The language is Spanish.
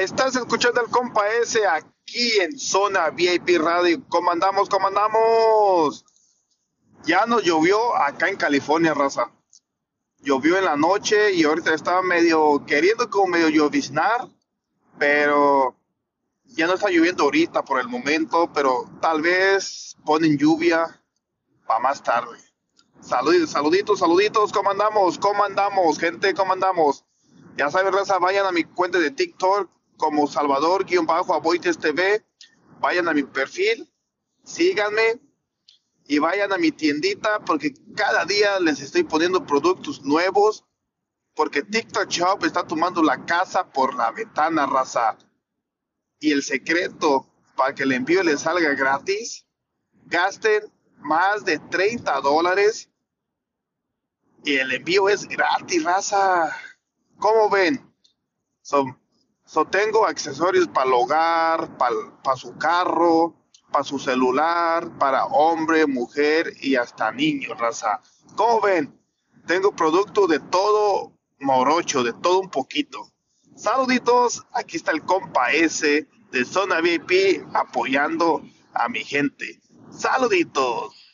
Estás escuchando al compa S aquí en Zona VIP Radio. Comandamos, comandamos. Ya nos llovió acá en California, raza. Llovió en la noche y ahorita estaba medio queriendo como medio lloviznar, pero ya no está lloviendo ahorita por el momento, pero tal vez ponen lluvia para más tarde. Saluditos, saluditos, saluditos, comandamos, comandamos, gente, comandamos. Ya saben, raza, vayan a mi cuenta de TikTok como Salvador-Aboites TV. Vayan a mi perfil, síganme y vayan a mi tiendita porque cada día les estoy poniendo productos nuevos. Porque TikTok Shop está tomando la casa por la ventana, raza. Y el secreto para que el envío les salga gratis, gasten más de 30 dólares y el envío es gratis, raza. ¿Cómo ven? So, tengo accesorios para el hogar, para su carro, para su celular, para hombre, mujer y hasta niños, raza. ¿Cómo ven? Tengo productos de todo morocho, de todo un poquito. Saluditos, aquí está el compa S de Zona VIP apoyando a mi gente. Saluditos.